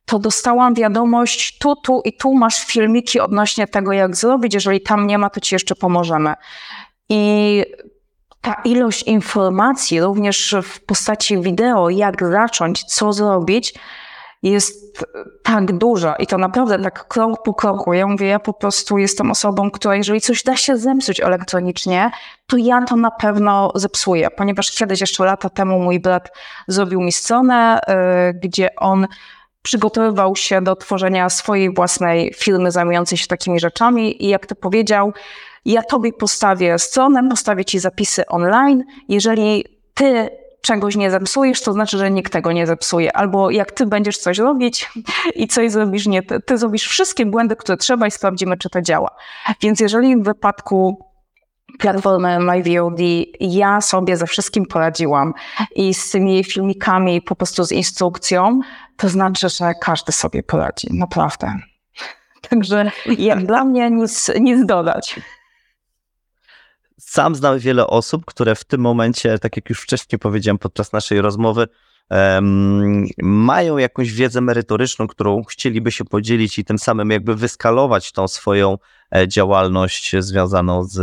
to dostałam wiadomość, tu, tu i tu masz filmiki odnośnie tego, jak zrobić. Jeżeli tam nie ma, to ci jeszcze pomożemy. I ta ilość informacji, również w postaci wideo, jak zacząć, co zrobić, jest tak duża i to naprawdę tak krok po kroku. Ja mówię, ja po prostu jestem osobą, która jeżeli coś da się zepsuć elektronicznie, to ja to na pewno zepsuję, ponieważ kiedyś jeszcze lata temu mój brat zrobił mi stronę, yy, gdzie on przygotowywał się do tworzenia swojej własnej firmy zajmującej się takimi rzeczami i jak to powiedział, ja tobie postawię stronę, postawię ci zapisy online. Jeżeli ty czegoś nie zepsujesz, to znaczy, że nikt tego nie zepsuje. Albo jak ty będziesz coś robić i coś zrobisz nie ty, ty zrobisz wszystkie błędy, które trzeba i sprawdzimy, czy to działa. Więc jeżeli w wypadku platformy MyVOD ja sobie ze wszystkim poradziłam i z tymi filmikami, po prostu z instrukcją, to znaczy, że każdy sobie poradzi, naprawdę. Także jak dla mnie nic, nic dodać. Sam znam wiele osób, które w tym momencie, tak jak już wcześniej powiedziałem podczas naszej rozmowy, em, mają jakąś wiedzę merytoryczną, którą chcieliby się podzielić i tym samym jakby wyskalować tą swoją e, działalność związaną z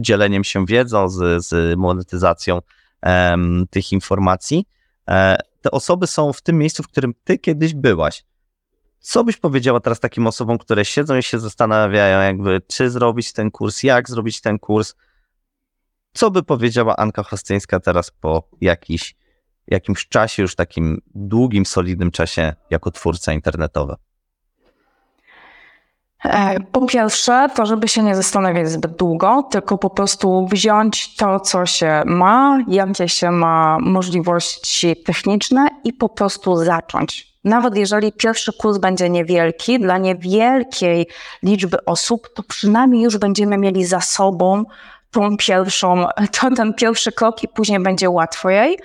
dzieleniem się wiedzą, z, z monetyzacją em, tych informacji. Te osoby są w tym miejscu, w którym ty kiedyś byłaś. Co byś powiedziała teraz takim osobom, które siedzą i się zastanawiają, jakby, czy zrobić ten kurs, jak zrobić ten kurs? Co by powiedziała Anka Chostyńska teraz po jakiś, jakimś czasie, już takim długim, solidnym czasie jako twórca internetowy? E, Po pierwsze, to żeby się nie zastanawiać zbyt długo, tylko po prostu wziąć to, co się ma, jakie się ma możliwości techniczne i po prostu zacząć. Nawet jeżeli pierwszy kurs będzie niewielki, dla niewielkiej liczby osób, to przynajmniej już będziemy mieli za sobą tą pierwszą, to, ten pierwszy krok i później będzie łatwiej.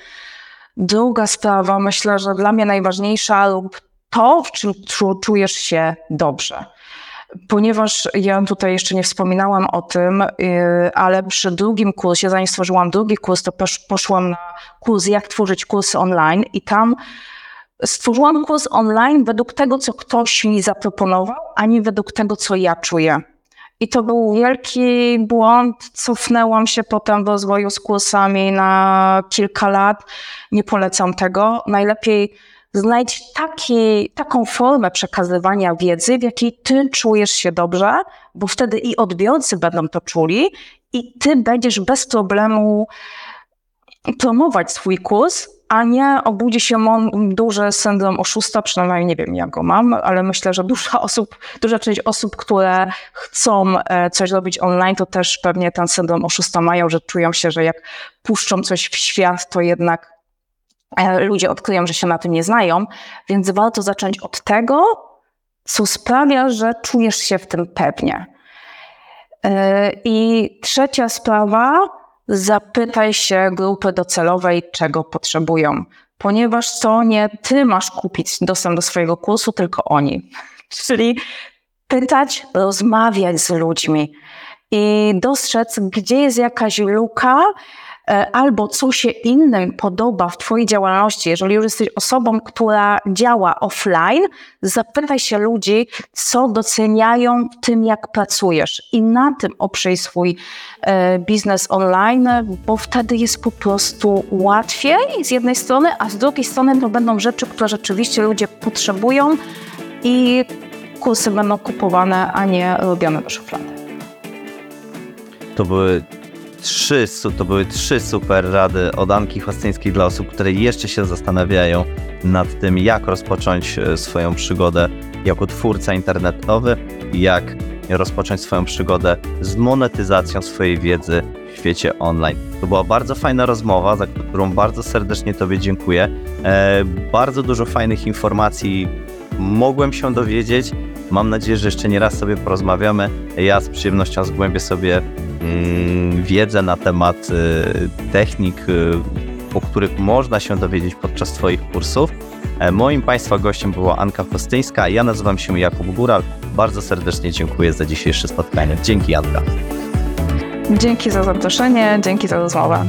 Druga sprawa, myślę, że dla mnie najważniejsza lub to, w czym czu- czujesz się dobrze ponieważ ja tutaj jeszcze nie wspominałam o tym, yy, ale przy drugim kursie, zanim stworzyłam drugi kurs, to posz, poszłam na kurs, jak tworzyć kursy online i tam stworzyłam kurs online według tego, co ktoś mi zaproponował, a nie według tego, co ja czuję. I to był wielki błąd. Cofnęłam się potem w rozwoju z kursami na kilka lat. Nie polecam tego. Najlepiej znajdź taki, taką formę przekazywania wiedzy, w jakiej ty czujesz się dobrze, bo wtedy i odbiorcy będą to czuli, i ty będziesz bez problemu promować swój kurs, a nie obudzi się duży syndrom oszusta, przynajmniej nie wiem jak go mam, ale myślę, że duża, osób, duża część osób, które chcą e, coś robić online, to też pewnie ten syndrom oszusta mają, że czują się, że jak puszczą coś w świat, to jednak ludzie odkryją, że się na tym nie znają, więc warto zacząć od tego, co sprawia, że czujesz się w tym pewnie. E, I trzecia sprawa, zapytaj się grupy docelowej, czego potrzebują, ponieważ to nie ty masz kupić dostęp do swojego kursu, tylko oni. Czyli pytać, rozmawiać z ludźmi i dostrzec, gdzie jest jakaś luka, e, albo co się innym podoba w Twojej działalności. Jeżeli już jesteś osobą, która działa offline, zapytaj się ludzi, co doceniają w tym, jak pracujesz, i na tym oprzyj swój e, biznes online, bo wtedy jest po prostu łatwiej z jednej strony, a z drugiej strony to będą rzeczy, które rzeczywiście ludzie potrzebują i kursy będą kupowane, a nie robione do szuflady. To były trzy, to były trzy super rady od Anki Chostyńskiej dla osób, które jeszcze się zastanawiają nad tym, jak rozpocząć e, swoją przygodę jako twórca internetowy, jak rozpocząć swoją przygodę z monetyzacją swojej wiedzy w świecie online. To była bardzo fajna rozmowa, za którą bardzo serdecznie Tobie dziękuję. E, bardzo dużo fajnych informacji mogłem się dowiedzieć. Mam nadzieję, że jeszcze nie raz sobie porozmawiamy. Ja z przyjemnością zgłębię sobie mm, wiedzę na temat y, technik, y, o których można się dowiedzieć podczas Twoich kursów. E, Moim Państwa gościem była Anka Chostyńska, ja nazywam się Jakub Góral. Bardzo serdecznie dziękuję za dzisiejsze spotkanie. Dzięki Anka. Dzięki za zaproszenie, dzięki za rozmowę.